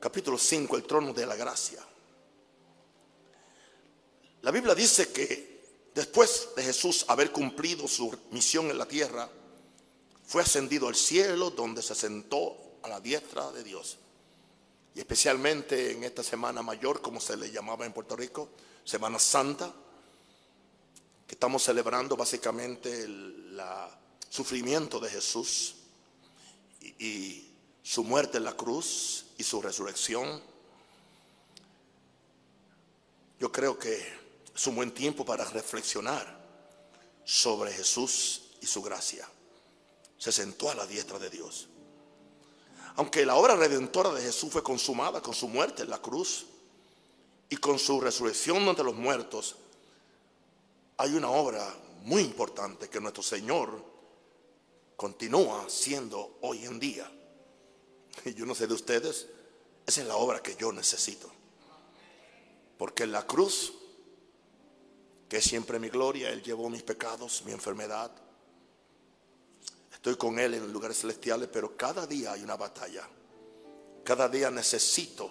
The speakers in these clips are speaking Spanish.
capítulo 5, el trono de la gracia. La Biblia dice que después de Jesús haber cumplido su misión en la tierra, fue ascendido al cielo donde se sentó a la diestra de Dios. Y especialmente en esta semana mayor, como se le llamaba en Puerto Rico, Semana Santa, que estamos celebrando básicamente el sufrimiento de Jesús y, y su muerte en la cruz y su resurrección. Yo creo que es un buen tiempo para reflexionar sobre Jesús y su gracia. Se sentó a la diestra de Dios. Aunque la obra redentora de Jesús fue consumada con su muerte en la cruz y con su resurrección de los muertos, hay una obra muy importante que nuestro Señor continúa siendo hoy en día. Y yo no sé de ustedes, esa es la obra que yo necesito. Porque en la cruz que es siempre mi gloria. Él llevó mis pecados, mi enfermedad. Estoy con Él en lugares celestiales, pero cada día hay una batalla. Cada día necesito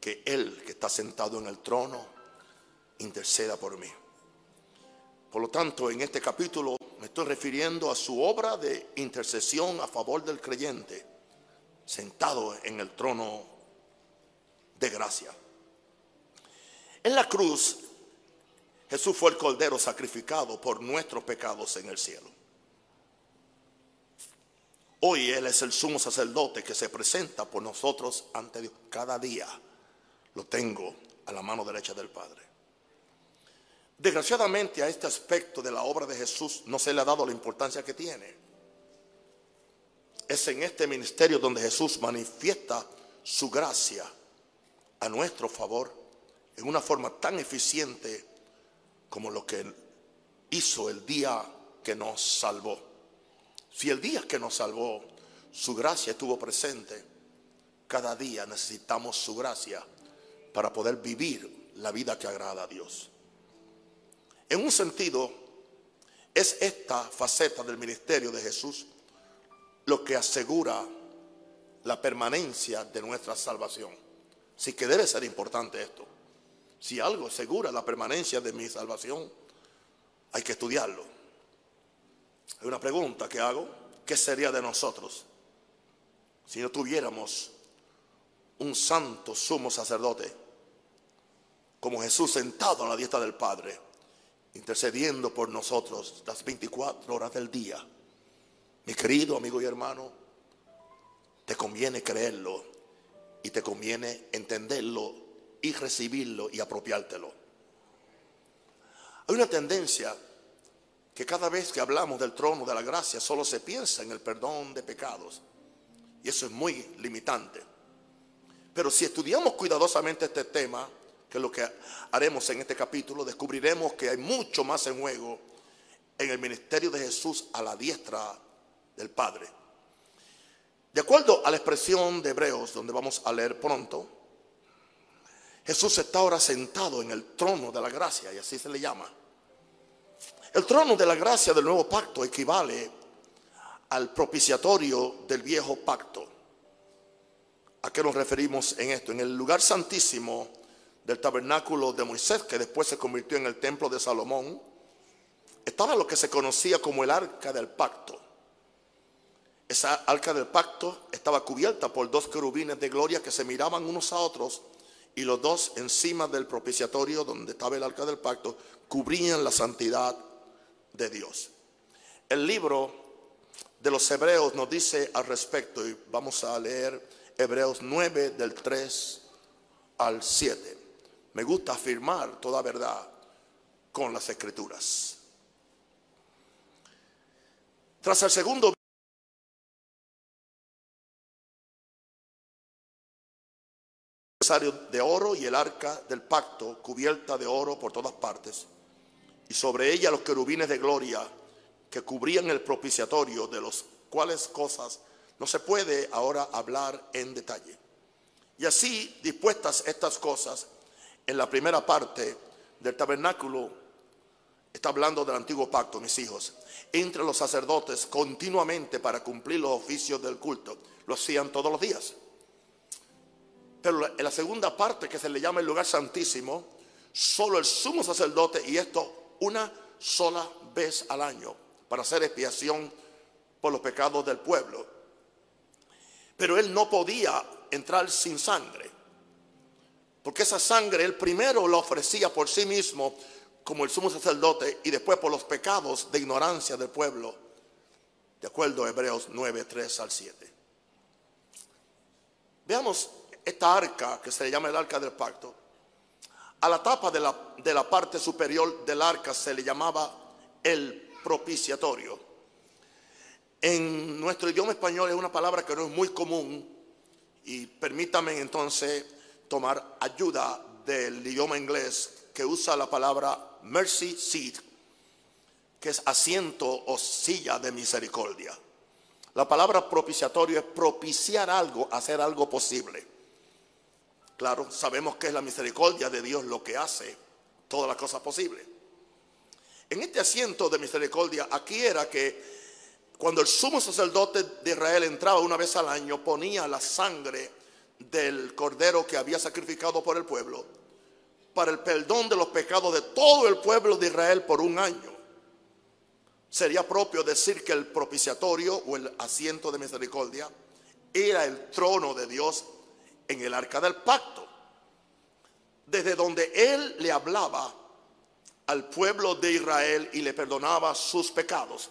que Él, que está sentado en el trono, interceda por mí. Por lo tanto, en este capítulo me estoy refiriendo a su obra de intercesión a favor del creyente, sentado en el trono de gracia. En la cruz Jesús fue el cordero sacrificado por nuestros pecados en el cielo. Hoy Él es el sumo sacerdote que se presenta por nosotros ante Dios. Cada día lo tengo a la mano derecha del Padre. Desgraciadamente a este aspecto de la obra de Jesús no se le ha dado la importancia que tiene. Es en este ministerio donde Jesús manifiesta su gracia a nuestro favor en una forma tan eficiente como lo que hizo el día que nos salvó. Si el día que nos salvó, su gracia estuvo presente, cada día necesitamos su gracia para poder vivir la vida que agrada a Dios. En un sentido, es esta faceta del ministerio de Jesús lo que asegura la permanencia de nuestra salvación. Sí que debe ser importante esto. Si algo asegura la permanencia de mi salvación, hay que estudiarlo. Hay una pregunta que hago, ¿qué sería de nosotros si no tuviéramos un santo sumo sacerdote como Jesús sentado a la diestra del Padre, intercediendo por nosotros las 24 horas del día? Mi querido amigo y hermano, te conviene creerlo y te conviene entenderlo y recibirlo y apropiártelo. Hay una tendencia que cada vez que hablamos del trono de la gracia solo se piensa en el perdón de pecados. Y eso es muy limitante. Pero si estudiamos cuidadosamente este tema, que es lo que haremos en este capítulo, descubriremos que hay mucho más en juego en el ministerio de Jesús a la diestra del Padre. De acuerdo a la expresión de Hebreos, donde vamos a leer pronto, Jesús está ahora sentado en el trono de la gracia, y así se le llama. El trono de la gracia del nuevo pacto equivale al propiciatorio del viejo pacto. ¿A qué nos referimos en esto? En el lugar santísimo del tabernáculo de Moisés, que después se convirtió en el templo de Salomón, estaba lo que se conocía como el arca del pacto. Esa arca del pacto estaba cubierta por dos querubines de gloria que se miraban unos a otros y los dos encima del propiciatorio donde estaba el arca del pacto cubrían la santidad de Dios. El libro de los Hebreos nos dice al respecto y vamos a leer Hebreos 9 del 3 al 7. Me gusta afirmar toda verdad con las escrituras. Tras el segundo de oro y el arca del pacto cubierta de oro por todas partes, y sobre ella los querubines de gloria que cubrían el propiciatorio, de los cuales cosas no se puede ahora hablar en detalle. Y así dispuestas estas cosas, en la primera parte del tabernáculo, está hablando del antiguo pacto, mis hijos, entre los sacerdotes continuamente para cumplir los oficios del culto. Lo hacían todos los días. Pero en la segunda parte, que se le llama el lugar santísimo, solo el sumo sacerdote, y esto una sola vez al año, para hacer expiación por los pecados del pueblo. Pero él no podía entrar sin sangre, porque esa sangre él primero la ofrecía por sí mismo como el sumo sacerdote y después por los pecados de ignorancia del pueblo, de acuerdo a Hebreos 9, 3 al 7. Veamos esta arca que se le llama el arca del pacto. A la tapa de la, de la parte superior del arca se le llamaba el propiciatorio. En nuestro idioma español es una palabra que no es muy común y permítame entonces tomar ayuda del idioma inglés que usa la palabra mercy seat, que es asiento o silla de misericordia. La palabra propiciatorio es propiciar algo, hacer algo posible. Claro, sabemos que es la misericordia de Dios lo que hace todas las cosas posibles. En este asiento de misericordia, aquí era que cuando el sumo sacerdote de Israel entraba una vez al año, ponía la sangre del cordero que había sacrificado por el pueblo para el perdón de los pecados de todo el pueblo de Israel por un año sería propio decir que el propiciatorio o el asiento de misericordia era el trono de Dios en el arca del pacto, desde donde Él le hablaba al pueblo de Israel y le perdonaba sus pecados.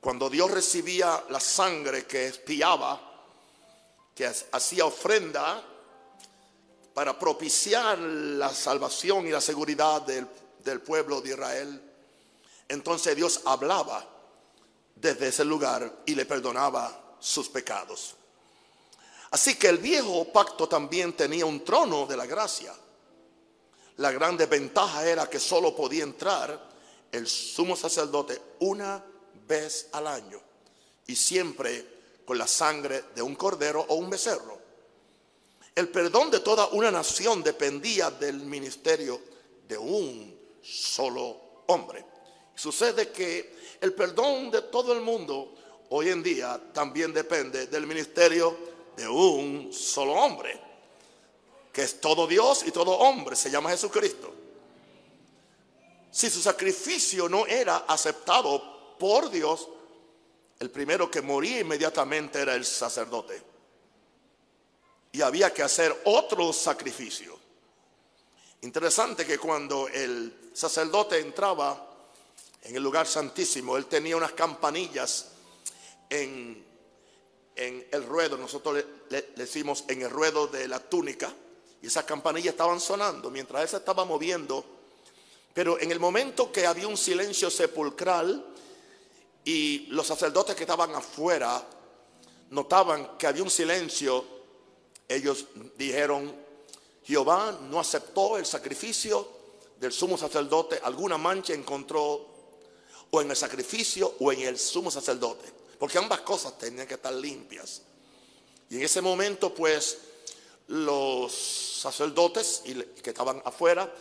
Cuando Dios recibía la sangre que espiaba, que hacía ofrenda para propiciar la salvación y la seguridad del, del pueblo de Israel, entonces Dios hablaba desde ese lugar y le perdonaba sus pecados. Así que el viejo pacto también tenía un trono de la gracia. La gran desventaja era que solo podía entrar el sumo sacerdote una vez al año y siempre con la sangre de un cordero o un becerro. El perdón de toda una nación dependía del ministerio de un solo hombre. Sucede que el perdón de todo el mundo hoy en día también depende del ministerio de un solo hombre, que es todo Dios y todo hombre, se llama Jesucristo. Si su sacrificio no era aceptado por Dios, el primero que moría inmediatamente era el sacerdote. Y había que hacer otro sacrificio. Interesante que cuando el sacerdote entraba en el lugar santísimo. Él tenía unas campanillas en, en el ruedo, nosotros le, decimos en el ruedo de la túnica, y esas campanillas estaban sonando mientras él se estaba moviendo. Pero en el momento que había un silencio sepulcral y los sacerdotes que estaban afuera notaban que había un silencio, ellos dijeron, Jehová no aceptó el sacrificio del sumo sacerdote, alguna mancha encontró o en el sacrificio o en el sumo sacerdote. Porque ambas cosas tenían que estar limpias. Y en ese momento, pues, los sacerdotes que estaban afuera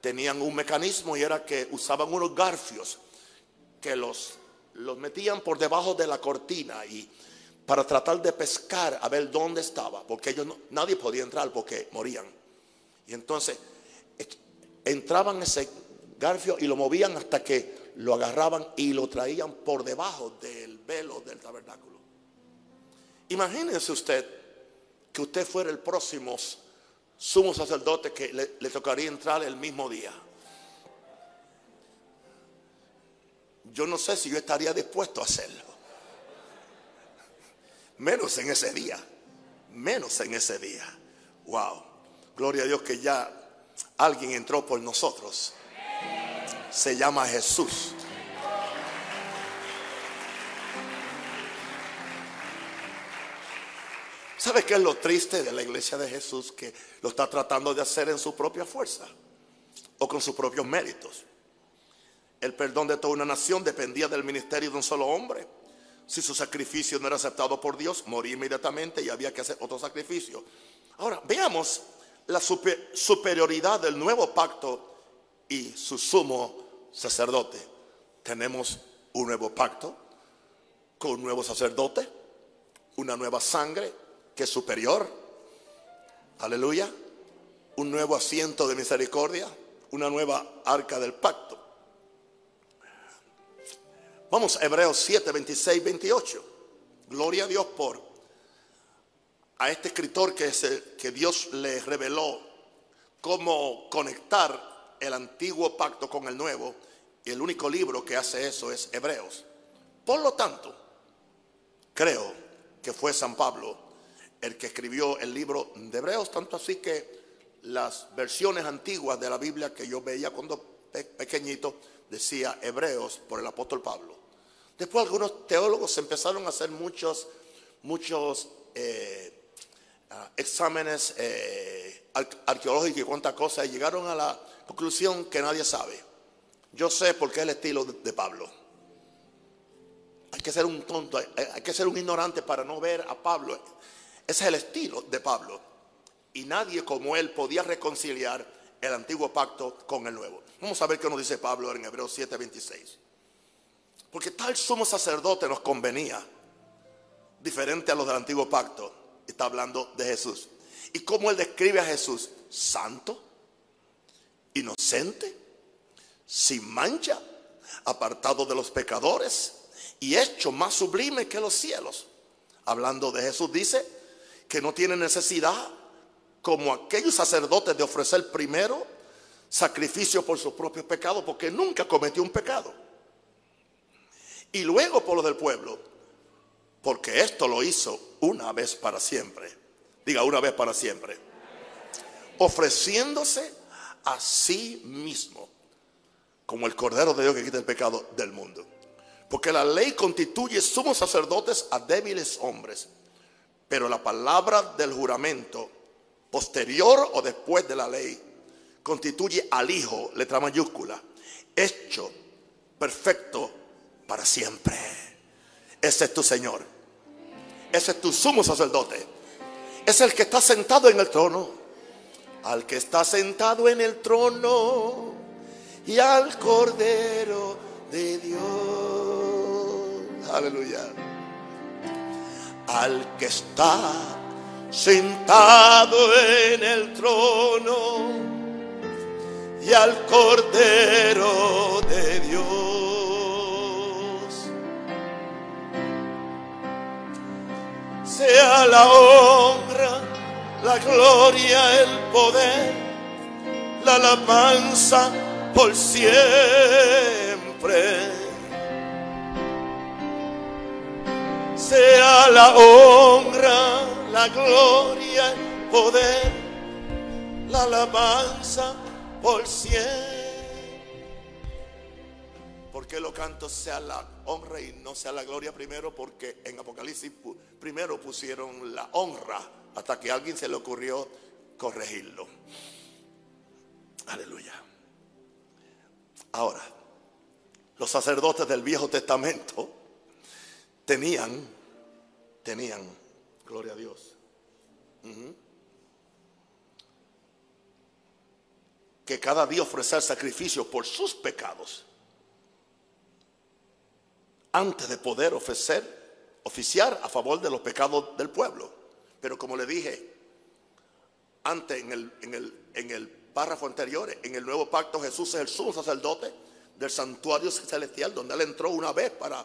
tenían un mecanismo y era que usaban unos garfios que los, los metían por debajo de la cortina y para tratar de pescar a ver dónde estaba, porque ellos nadie podía entrar porque morían. Y entonces entraban ese garfio y lo movían hasta que lo agarraban y lo traían por debajo del velo del tabernáculo. Imagínense usted que usted fuera el próximo sumo sacerdote que le, tocaría entrar el mismo día. Yo no sé si yo estaría dispuesto a hacerlo. Menos en ese día. Menos en ese día. Wow. Gloria a Dios que ya alguien entró por nosotros se llama Jesús. ¿Sabe qué es lo triste de la iglesia de Jesús? Que lo está tratando de hacer en su propia fuerza o con sus propios méritos. El perdón de toda una nación dependía del ministerio de un solo hombre. Si su sacrificio no era aceptado por Dios, moría inmediatamente y había que hacer otro sacrificio. Ahora, veamos la superioridad del nuevo pacto y su sumo sacerdote. Tenemos un nuevo pacto con un nuevo sacerdote, una nueva sangre que es superior. Aleluya. Un nuevo asiento de misericordia, una nueva arca del pacto. Vamos a Hebreos 7, 26, 28. Gloria a Dios por a este escritor que, que Dios le reveló cómo conectar el antiguo pacto con el nuevo. Y el único libro que hace eso es Hebreos. Por lo tanto, creo que fue San Pablo el que escribió el libro de Hebreos, tanto así que las versiones antiguas de la Biblia que yo veía cuando pequeñito decía Hebreos por el apóstol Pablo. Después algunos teólogos empezaron a hacer muchos, muchos eh, ah, exámenes eh, arqueológicos y cuántas cosas y llegaron a la conclusión que nadie sabe. Yo sé por qué es el estilo de, Pablo. Hay que ser un tonto, hay que ser un ignorante para no ver a Pablo. Ese es el estilo de Pablo. Y nadie como él podía reconciliar el antiguo pacto con el nuevo. Vamos a ver qué nos dice Pablo en Hebreos 7:26. Porque tal sumo sacerdote nos convenía, diferente a los del antiguo pacto. Está hablando de Jesús. Y cómo él describe a Jesús, santo, inocente, sin mancha, apartado de los pecadores y hecho más sublime que los cielos. Hablando de Jesús, dice que no tiene necesidad, como aquellos sacerdotes, de ofrecer primero sacrificio por sus propios pecados, porque nunca cometió un pecado y luego por lo del pueblo, porque esto lo hizo una vez para siempre. Diga una vez para siempre. Ofreciéndose a sí mismo como el Cordero de Dios que quita el pecado del mundo. Porque la ley constituye sumos sacerdotes a débiles hombres. Pero la palabra del juramento, posterior o después de la ley, constituye al Hijo, letra mayúscula, hecho perfecto para siempre. Ese es tu Señor. Ese es tu sumo sacerdote. Es el que está sentado en el trono. Al que está sentado en el trono y al Cordero de Dios. Aleluya. Al que está sentado en el trono y al Cordero de Dios. sea la honra, la gloria, el poder, la alabanza por siempre. Sea la honra, la gloria, el poder, la alabanza por siempre. ¿Por qué lo canto sea la honra y no sea la gloria primero? Porque en Apocalipsis primero pusieron la honra hasta que a alguien se le ocurrió corregirlo. Aleluya. Ahora, los sacerdotes del Viejo Testamento tenían, tenían, gloria a Dios, que cada día ofrecer sacrificio por sus pecados antes de poder ofrecer, oficiar a favor de los pecados del pueblo. Pero como le dije antes en el, en el, en el párrafo anterior, en el nuevo pacto Jesús es el sumo sacerdote del santuario celestial, donde él entró una vez para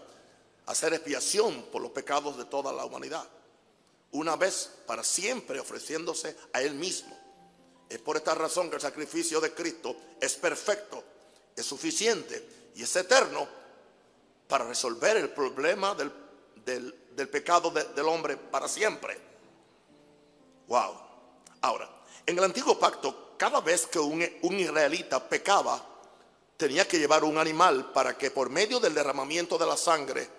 hacer expiación por los pecados de toda la humanidad. Una vez para siempre ofreciéndose a él mismo. Es por esta razón que el sacrificio de Cristo es perfecto, es suficiente y es eterno para resolver el problema del, pecado del hombre para siempre. Wow. Ahora, en el antiguo pacto, cada vez que un, un israelita pecaba, tenía que llevar un animal para que por medio del derramamiento de la sangre,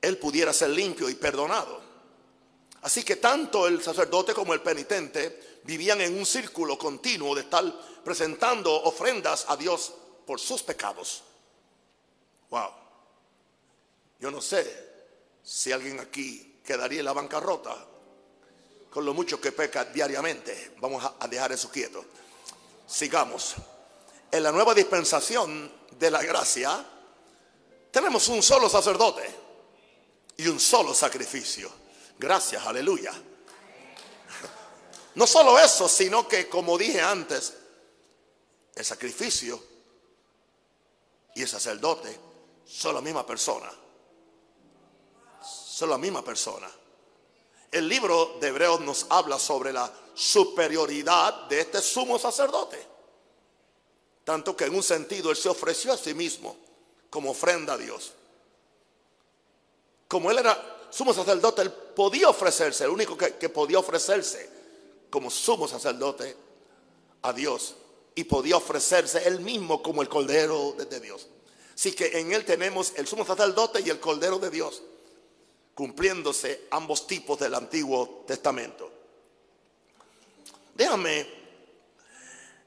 él pudiera ser limpio y perdonado. Así que tanto el sacerdote como el penitente vivían en un círculo continuo de estar presentando ofrendas a Dios por sus pecados. Wow. Yo no sé si alguien aquí quedaría en la bancarrota con lo mucho que peca diariamente. Vamos a dejar eso quieto. Sigamos. En la nueva dispensación de la gracia tenemos un solo sacerdote y un solo sacrificio. Gracias, aleluya. No solo eso, sino que como dije antes, el sacrificio y el sacerdote son la misma persona. Son la misma persona. El libro de Hebreos nos habla sobre la superioridad de este sumo sacerdote. Tanto que en un sentido él se ofreció a sí mismo como ofrenda a Dios. Como él era sumo sacerdote, él podía ofrecerse, el único que, podía ofrecerse como sumo sacerdote a Dios. Y podía ofrecerse él mismo como el Cordero de Dios. Así que en él tenemos el sumo sacerdote y el Cordero de Dios, cumpliéndose ambos tipos del Antiguo Testamento. Déjame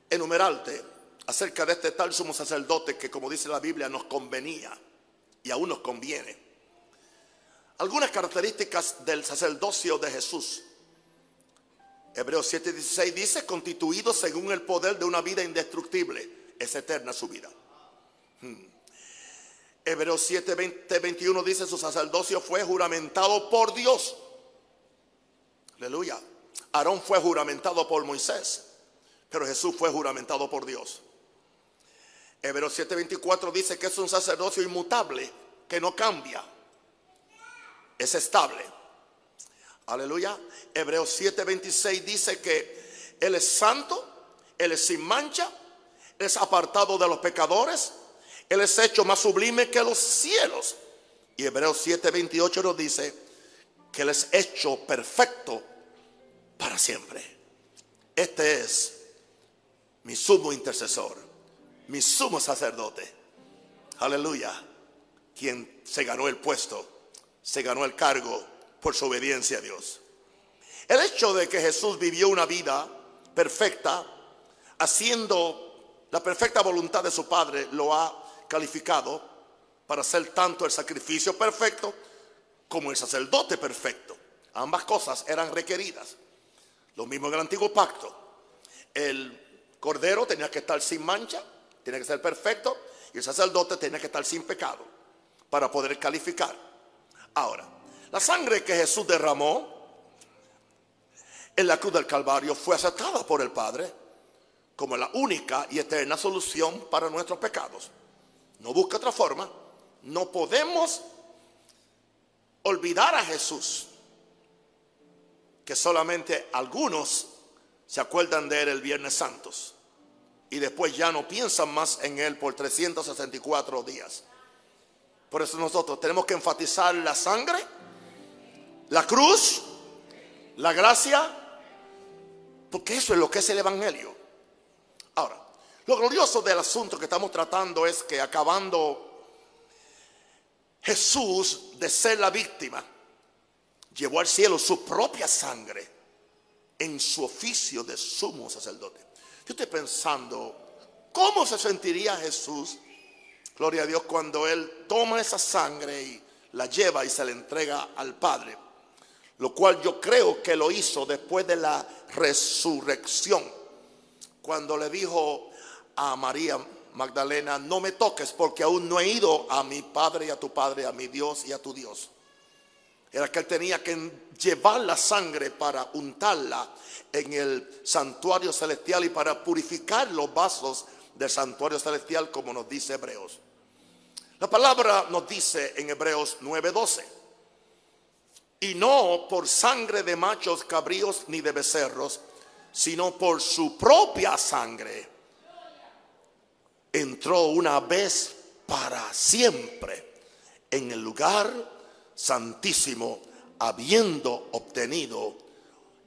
enumerarte acerca de este tal sumo sacerdote que, como dice la Biblia, nos convenía y aún nos conviene. Algunas características del sacerdocio de Jesús. Hebreos 7:16 dice, constituido según el poder de una vida indestructible, es eterna su vida. Hmm. Hebreos 7, 21 dice, su sacerdocio fue juramentado por Dios. Aleluya. Aarón fue juramentado por Moisés, pero Jesús fue juramentado por Dios. Hebreos 7:24 dice que es un sacerdocio inmutable, que no cambia, es estable. Aleluya. Hebreos 7:26 dice que Él es santo, Él es sin mancha, es apartado de los pecadores, Él es hecho más sublime que los cielos. Y Hebreos 7:28 nos dice que Él es hecho perfecto para siempre. Este es mi sumo intercesor, mi sumo sacerdote. Aleluya. Quien se ganó el puesto, se ganó el cargo por su obediencia a Dios. El hecho de que Jesús vivió una vida perfecta, haciendo la perfecta voluntad de su Padre, lo ha calificado para hacer tanto el sacrificio perfecto como el sacerdote perfecto. Ambas cosas eran requeridas. Lo mismo en el antiguo pacto. El cordero tenía que estar sin mancha, tenía que ser perfecto, y el sacerdote tenía que estar sin pecado para poder calificar. Ahora, la sangre que Jesús derramó en la cruz del Calvario fue aceptada por el Padre como la única y eterna solución para nuestros pecados. No busca otra forma. No podemos olvidar a Jesús, que solamente algunos se acuerdan de él el Viernes Santos y después ya no piensan más en él por 364 días. Por eso nosotros tenemos que enfatizar la sangre, la cruz, la gracia, porque eso es lo que es el Evangelio. Lo glorioso del asunto que estamos tratando es que acabando Jesús de ser la víctima, llevó al cielo su propia sangre en su oficio de sumo sacerdote. Yo estoy pensando, ¿cómo se sentiría Jesús, gloria a Dios, cuando Él toma esa sangre y la lleva y se la entrega al Padre? Lo cual yo creo que lo hizo después de la resurrección, cuando le dijo a María Magdalena, no me toques porque aún no he ido a mi Padre y a tu Padre, a mi Dios y a tu Dios era que él tenía que llevar la sangre para untarla en el santuario celestial y para purificar los vasos del santuario celestial, como nos dice Hebreos. La palabra nos dice en Hebreos 9:12, y no por sangre de machos cabríos ni de becerros, sino por su propia sangre, entró una vez para siempre en el lugar santísimo, habiendo obtenido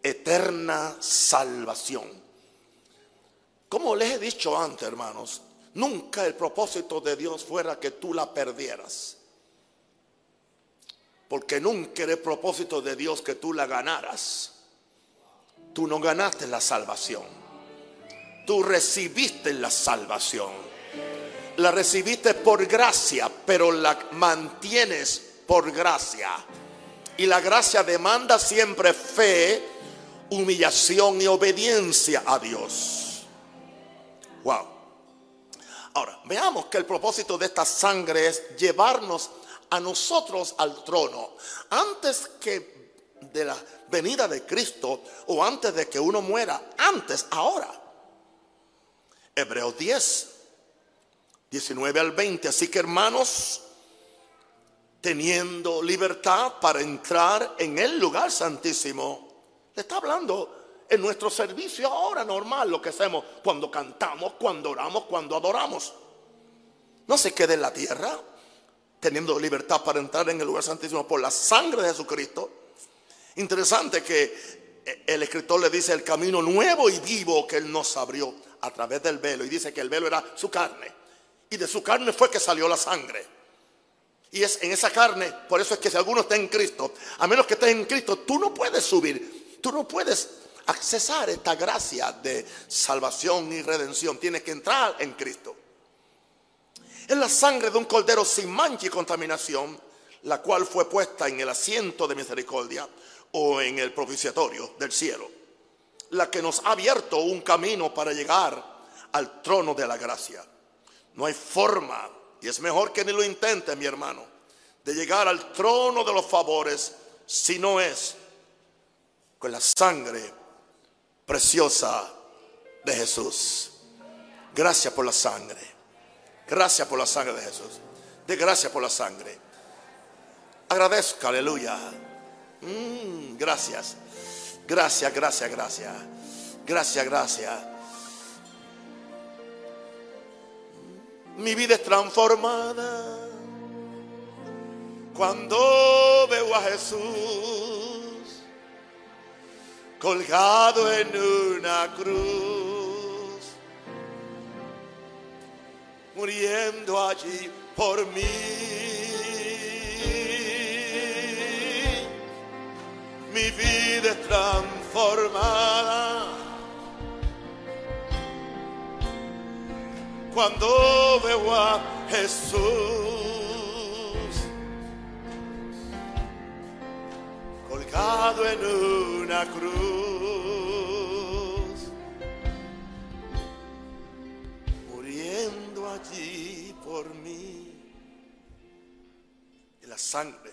eterna salvación. Como les he dicho antes, hermanos, nunca el propósito de Dios fuera que tú la perdieras. Porque nunca era el propósito de Dios que tú la ganaras. Tú no ganaste la salvación. Tú recibiste la salvación. La recibiste por gracia, pero la mantienes por gracia. Y la gracia demanda siempre fe, humillación y obediencia a Dios. Wow. Ahora, veamos que el propósito de esta sangre es llevarnos a nosotros al trono. Antes que de la venida de Cristo o antes de que uno muera, antes, ahora. Hebreos 10, 19 al 20. Así que hermanos, teniendo libertad para entrar en el lugar santísimo, le está hablando en nuestro servicio ahora normal, lo que hacemos cuando cantamos, cuando oramos, cuando adoramos. No se quede en la tierra, teniendo libertad para entrar en el lugar santísimo por la sangre de Jesucristo. Interesante que el escritor le dice el camino nuevo y vivo que él nos abrió a través del velo. Y dice que el velo era su carne. Y de su carne fue que salió la sangre. Y es en esa carne, por eso es que si alguno está en Cristo, a menos que estés en Cristo, tú no puedes subir, tú no puedes accesar esta gracia de salvación y redención. Tienes que entrar en Cristo. Es la sangre de un cordero sin mancha y contaminación, la cual fue puesta en el asiento de misericordia o en el propiciatorio del cielo, la que nos ha abierto un camino para llegar al trono de la gracia. No hay forma, y es mejor que ni lo intente, mi hermano, de llegar al trono de los favores si no es con la sangre preciosa de Jesús. Gracias por la sangre. Gracias por la sangre de Jesús. De gracias por la sangre. Agradezco, aleluya. Mm, gracias. Gracias, gracias, gracias. Gracias, gracias. Mi vida es transformada cuando veo a Jesús colgado en una cruz muriendo allí por mí. Mi vida es transformada cuando veo a Jesús colgado en una cruz. allí por mí. La sangre,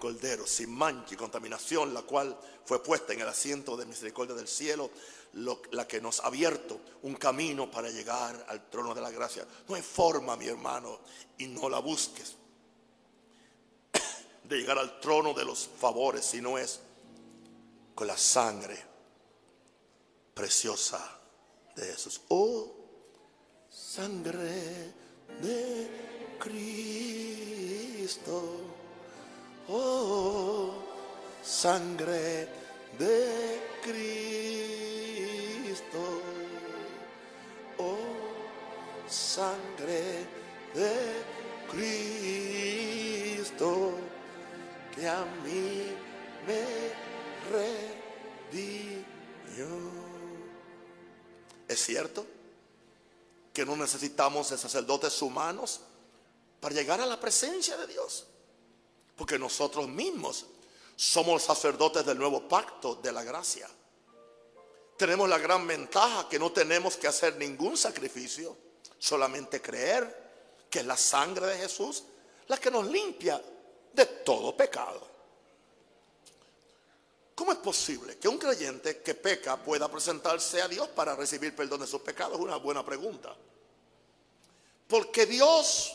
cordero sin mancha y contaminación, la cual fue puesta en el asiento de misericordia del cielo, la que nos ha abierto un camino para llegar al trono de la gracia. No hay forma, mi hermano, y no la busques, de llegar al trono de los favores, si no es con la sangre preciosa de Jesús. Oh, sangre de Cristo. Oh, sangre de Cristo. Oh, sangre de Cristo que a mí me redimió. ¿Es cierto? que no necesitamos de sacerdotes humanos para llegar a la presencia de Dios. Porque nosotros mismos somos sacerdotes del nuevo pacto de la gracia. Tenemos la gran ventaja que no tenemos que hacer ningún sacrificio, solamente creer que es la sangre de Jesús la que nos limpia de todo pecado. ¿Cómo es posible que un creyente que peca pueda presentarse a Dios para recibir perdón de sus pecados? Es una buena pregunta. Porque Dios,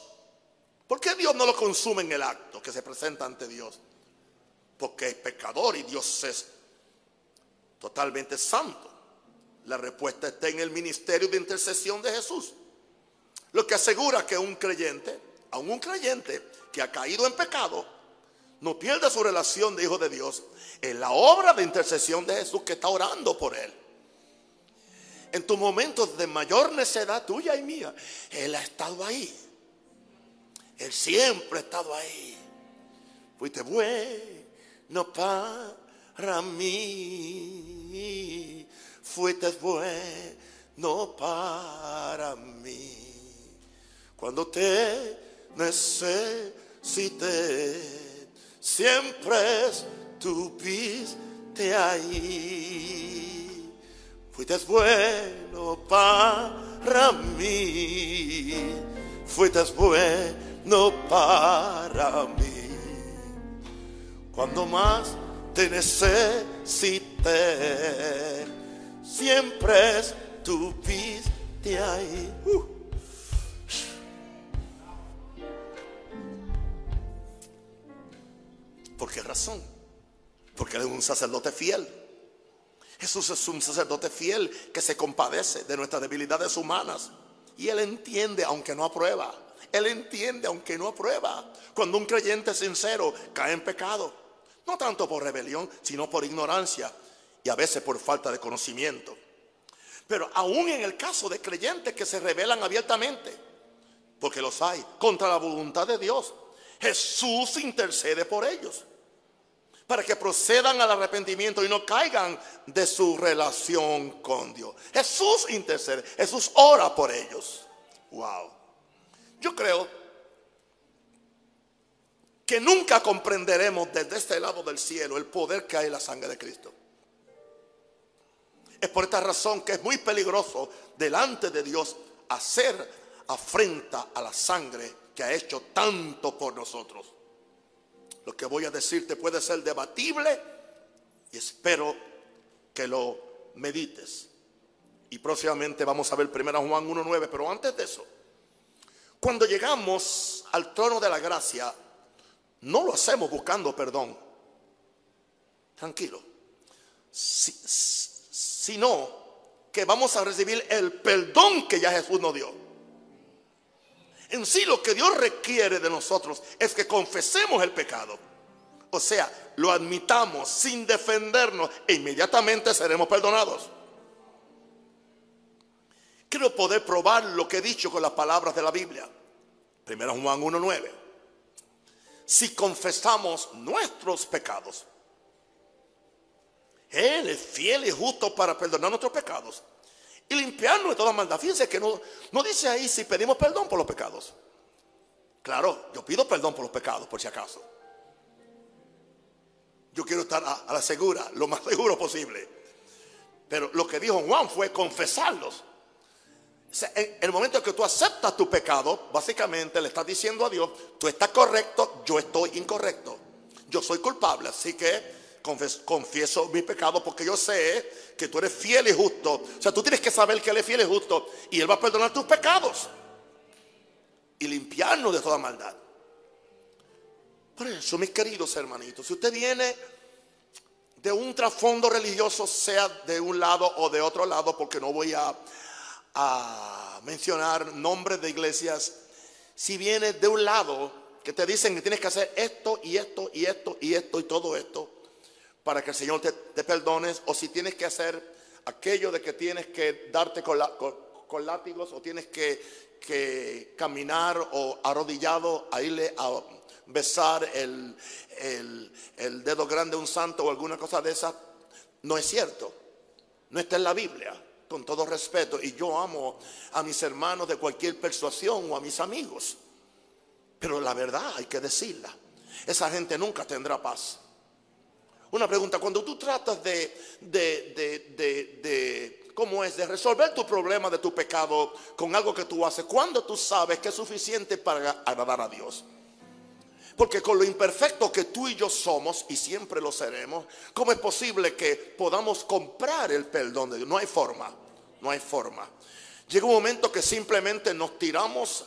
¿por qué Dios no lo consume en el acto que se presenta ante Dios? Porque es pecador y Dios es totalmente santo. La respuesta está en el ministerio de intercesión de Jesús. Lo que asegura que un creyente, aun un creyente que ha caído en pecado, no pierde su relación de hijo de Dios en la obra de intercesión de Jesús que está orando por él. En tus momentos de mayor necedad tuya y mía, Él ha estado ahí. Él siempre ha estado ahí. Fuiste bueno para mí. Fuiste bueno para mí. Cuando te necesité siempre estuviste ahí. Fuiste bueno para mí, fuiste bueno para mí. Cuando más te necesité, siempre estuviste ahí. Uh. ¿Por qué razón? Porque Él es un sacerdote fiel. Jesús es un sacerdote fiel que se compadece de nuestras debilidades humanas. Y Él entiende aunque no aprueba. Él entiende aunque no aprueba. Cuando un creyente sincero cae en pecado. No tanto por rebelión, sino por ignorancia y a veces por falta de conocimiento. Pero aún en el caso de creyentes que se rebelan abiertamente, porque los hay, contra la voluntad de Dios, Jesús intercede por ellos para que procedan al arrepentimiento y no caigan de su relación con Dios. Jesús intercede, Jesús ora por ellos. Wow. Yo creo que nunca comprenderemos desde este lado del cielo el poder que hay en la sangre de Cristo. Es por esta razón que es muy peligroso delante de Dios hacer afrenta a la sangre que ha hecho tanto por nosotros. Lo que voy a decirte puede ser debatible y espero que lo medites. Y próximamente vamos a ver 1 Juan 1.9, pero antes de eso, cuando llegamos al trono de la gracia, no lo hacemos buscando perdón. Tranquilo. sino que vamos a recibir el perdón que ya Jesús nos dio. En sí lo que Dios requiere de nosotros es que confesemos el pecado. O sea, lo admitamos sin defendernos e inmediatamente seremos perdonados. Quiero poder probar lo que he dicho con las palabras de la Biblia. Primero Juan 1.9 si confesamos nuestros pecados. Él es fiel y justo para perdonar nuestros pecados y limpiarnos de toda maldad. Fíjense que no, dice ahí si pedimos perdón por los pecados. Claro, yo pido perdón por los pecados, por si acaso. Yo quiero estar a la segura, lo más seguro posible. Pero lo que dijo Juan fue confesarlos. En el momento que tú aceptas tu pecado, básicamente le estás diciendo a Dios, tú estás correcto, yo estoy incorrecto. Yo soy culpable, así que confieso mi pecado porque yo sé que tú eres fiel y justo. O sea, tú tienes que saber que Él es fiel y justo y Él va a perdonar tus pecados y limpiarnos de toda maldad. Por eso, mis queridos hermanitos, si usted viene de un trasfondo religioso, sea de un lado o de otro lado, porque no voy a a mencionar nombres de iglesias, si vienes de un lado que te dicen que tienes que hacer esto y esto y esto y esto y todo esto para que el Señor te, perdones, o si tienes que hacer aquello de que tienes que darte con, látigos o tienes que, caminar o arrodillado a irle a besar el, dedo grande de un santo o alguna cosa de esa, no es cierto. No está en la Biblia con todo respeto, y yo amo a mis hermanos de cualquier persuasión o a mis amigos. Pero la verdad hay que decirla. Esa gente nunca tendrá paz. Una pregunta, cuando tú tratas de, de, de, de, ¿cómo es? De resolver tu problema de tu pecado con algo que tú haces, ¿cuándo tú sabes que es suficiente para agradar a Dios? Porque con lo imperfecto que tú y yo somos, y siempre lo seremos, ¿cómo es posible que podamos comprar el perdón de Dios? No hay forma, no hay forma. Llega un momento que simplemente nos tiramos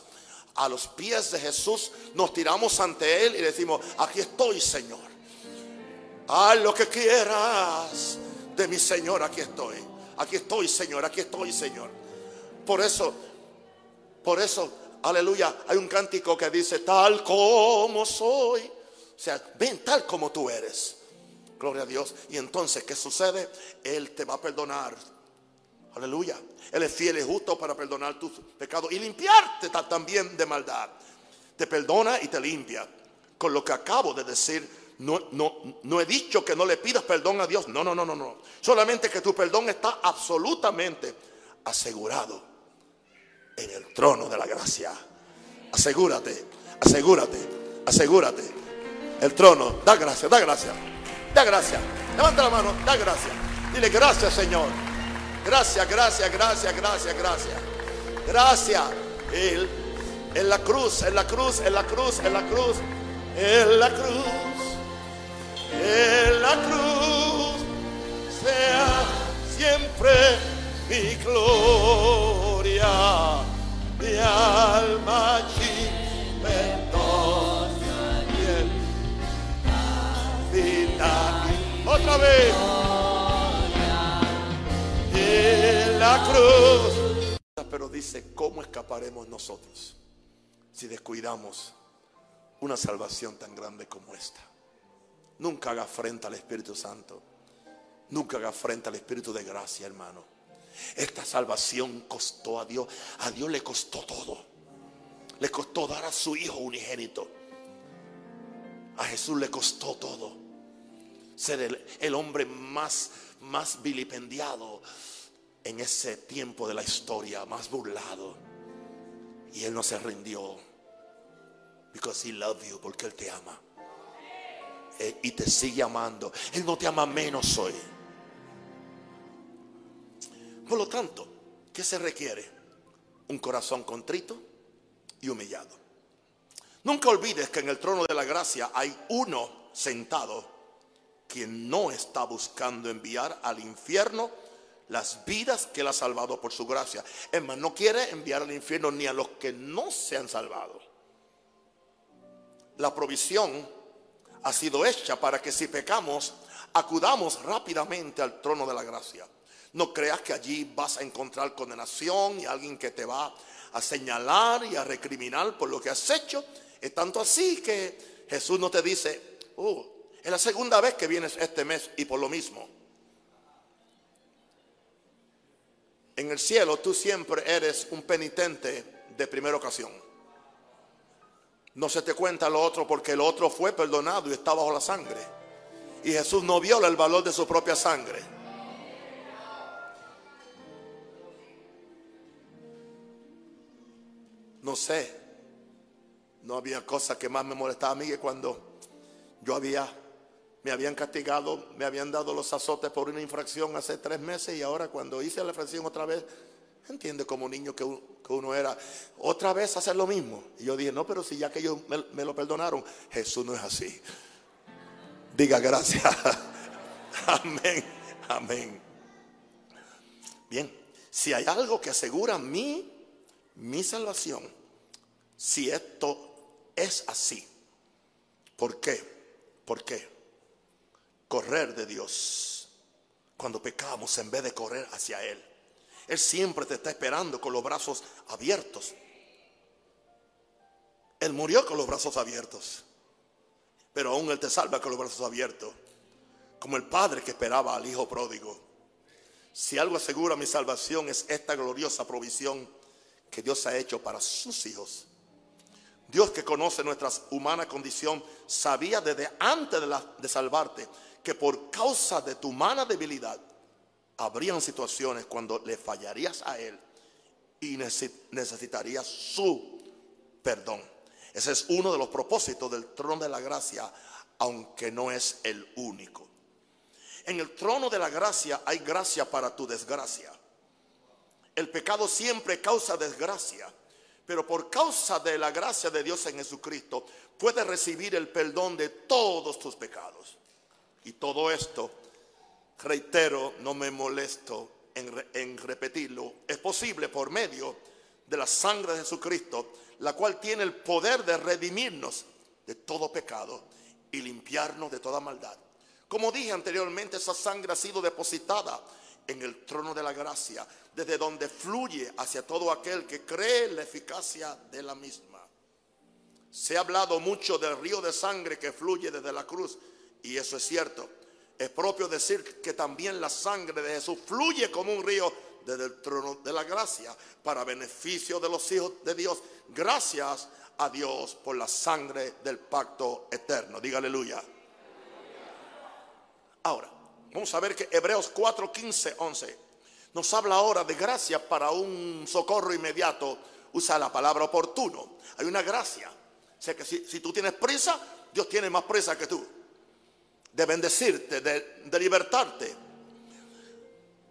a los pies de Jesús, nos tiramos ante Él y decimos, aquí estoy Señor. Haz lo que quieras de mi Señor, aquí estoy. Aquí estoy Señor, aquí estoy Señor. Por eso, por eso aleluya, hay un cántico que dice, tal como soy. O sea, ven tal como tú eres. Gloria a Dios. Y entonces, ¿qué sucede? Él te va a perdonar. Aleluya. Él es fiel y justo para perdonar tus pecados y limpiarte también de maldad. Te perdona y te limpia. Con lo que acabo de decir, no, no, no he dicho que no le pidas perdón a Dios. No, no, no, no, no. Solamente que tu perdón está absolutamente asegurado en el trono de la gracia. Asegúrate, asegúrate, asegúrate. El trono, da gracia, da gracia, da gracia. Levanta la mano, da gracia. Dile gracias, Señor. Gracias, gracias, gracias, gracias, gracias. Gracias. Él, en la cruz, en la cruz, en la cruz, en la cruz, en la cruz. en la cruz sea siempre mi gloria, mi alma Otra vez. En la cruz. Pero dice, ¿cómo escaparemos nosotros si descuidamos una salvación tan grande como esta? Nunca haga frente al Espíritu Santo. Nunca haga frente al Espíritu de gracia, hermano. Esta salvación costó a Dios. A Dios le costó todo. Le costó dar a su Hijo unigénito. A Jesús le costó todo. Ser el, hombre más, más vilipendiado en ese tiempo de la historia, más burlado. Y Él no se rindió. Because He loves you, porque Él te ama. Eh, y te sigue amando. Él no te ama menos hoy. Por lo tanto, ¿qué se requiere? Un corazón contrito y humillado. Nunca olvides que en el trono de la gracia hay uno sentado quien no está buscando enviar al infierno las vidas que él ha salvado por su gracia. Es más, no quiere enviar al infierno ni a los que no se han salvado. La provisión ha sido hecha para que si pecamos, acudamos rápidamente al trono de la gracia. No creas que allí vas a encontrar condenación y alguien que te va a señalar y a recriminar por lo que has hecho. Es tanto así que Jesús no te dice, oh, es la segunda vez que vienes este mes y por lo mismo. En el cielo tú siempre eres un penitente de primera ocasión. No se te cuenta lo otro porque el otro fue perdonado y está bajo la sangre. Y Jesús no viola el valor de su propia sangre. No sé. No había cosa que más me molestaba a mí que cuando yo había, me habían castigado, me habían dado los azotes por una infracción hace tres meses y ahora cuando hice la infracción otra vez, entiende como niño que, uno era, otra vez hacer lo mismo. Y yo dije, no, pero si ya que ellos me, lo perdonaron, Jesús no es así. Diga gracias. amén, amén. Bien, si hay algo que asegura mi, mi salvación, si esto es así. ¿Por qué? ¿Por qué? Correr de Dios. Cuando pecamos en vez de correr hacia Él. Él siempre te está esperando con los brazos abiertos. Él murió con los brazos abiertos. Pero aún Él te salva con los brazos abiertos. Como el padre que esperaba al hijo pródigo. Si algo asegura mi salvación es esta gloriosa provisión que Dios ha hecho para sus hijos. Dios que conoce nuestra humana condición, sabía desde antes de, de salvarte que por causa de tu humana debilidad, habrían situaciones cuando le fallarías a Él y necesitarías su perdón. Ese es uno de los propósitos del trono de la gracia, aunque no es el único. En el trono de la gracia hay gracia para tu desgracia. El pecado siempre causa desgracia pero por causa de la gracia de Dios en Jesucristo, puedes recibir el perdón de todos tus pecados. Y todo esto, reitero, no me molesto en, repetirlo, es posible por medio de la sangre de Jesucristo, la cual tiene el poder de redimirnos de todo pecado y limpiarnos de toda maldad. Como dije anteriormente, esa sangre ha sido depositada en el trono de la gracia, desde donde fluye hacia todo aquel que cree la eficacia de la misma. Se ha hablado mucho del río de sangre que fluye desde la cruz, y eso es cierto. Es propio decir que también la sangre de Jesús fluye como un río desde el trono de la gracia para beneficio de los hijos de Dios. Gracias a Dios por la sangre del pacto eterno. Diga aleluya. Ahora, Vamos a ver que Hebreos 4, 15, 11 nos habla ahora de gracia para un socorro inmediato. Usa la palabra oportuno. Hay una gracia. O sea que si, tú tienes prisa, Dios tiene más prisa que tú. De bendecirte, de, de libertarte.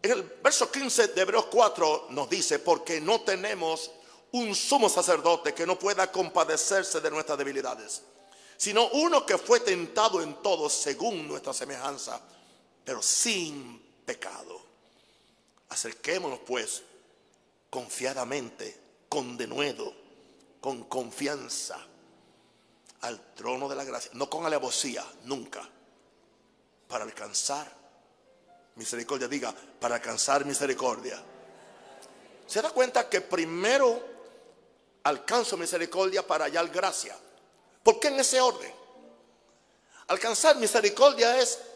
En el verso 15 de Hebreos 4 nos dice, porque no tenemos un sumo sacerdote que no pueda compadecerse de nuestras debilidades sino uno que fue tentado en todo según nuestra semejanza, pero sin pecado. Acerquémonos pues confiadamente, con denuedo, con confianza al trono de la gracia, no con alevosía, nunca, para alcanzar misericordia. Diga, para alcanzar misericordia. ¿Se da cuenta que primero alcanzo misericordia para hallar gracia? ¿Por qué en ese orden? Alcanzar misericordia es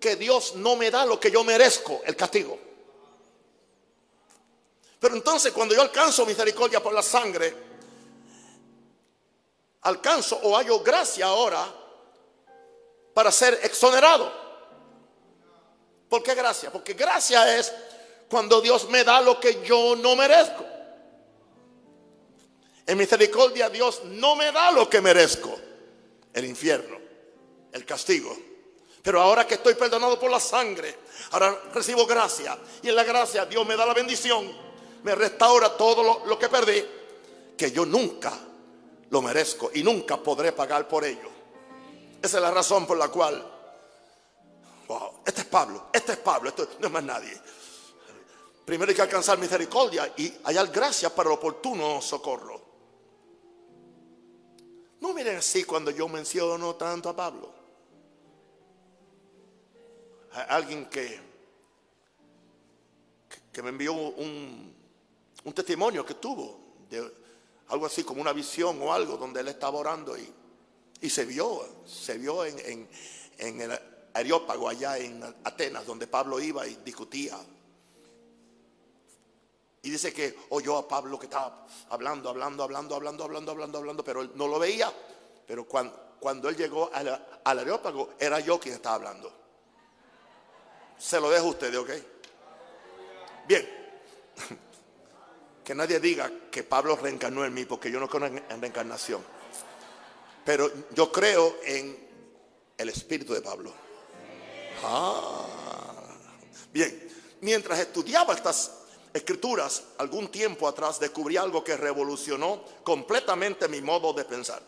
que Dios no me da lo que yo merezco, el castigo. Pero entonces cuando yo alcanzo misericordia por la sangre, alcanzo o hallo gracia ahora para ser exonerado. ¿Por qué gracia? Porque gracia es cuando Dios me da lo que yo no merezco. En misericordia Dios no me da lo que merezco. El infierno, el castigo. Pero ahora que estoy perdonado por la sangre, ahora recibo gracia. Y en la gracia Dios me da la bendición. Me restaura todo lo, que perdí. Que yo nunca lo merezco y nunca podré pagar por ello. Esa es la razón por la cual, wow, este es Pablo, este es Pablo, esto no es más nadie. Primero hay que alcanzar misericordia y hallar gracia para el oportuno socorro. No miren así cuando yo menciono tanto a Pablo. Alguien que, que me envió un, un testimonio que tuvo de algo así como una visión o algo donde él estaba orando y, y se vio, se vio en, en, en el Areópago allá en Atenas, donde Pablo iba y discutía. Y dice que oyó a Pablo que estaba hablando, hablando, hablando, hablando, hablando, hablando, hablando, pero él no lo veía. Pero cuando, cuando él llegó al, al Areópago, era yo quien estaba hablando. Se lo dejo a ustedes, ¿ok? Bien. Que nadie diga que Pablo reencarnó en mí, porque yo no creo en reencarnación. Pero yo creo en el espíritu de Pablo. Ah. Bien, mientras estudiaba estas escrituras, algún tiempo atrás descubrí algo que revolucionó completamente mi modo de pensar.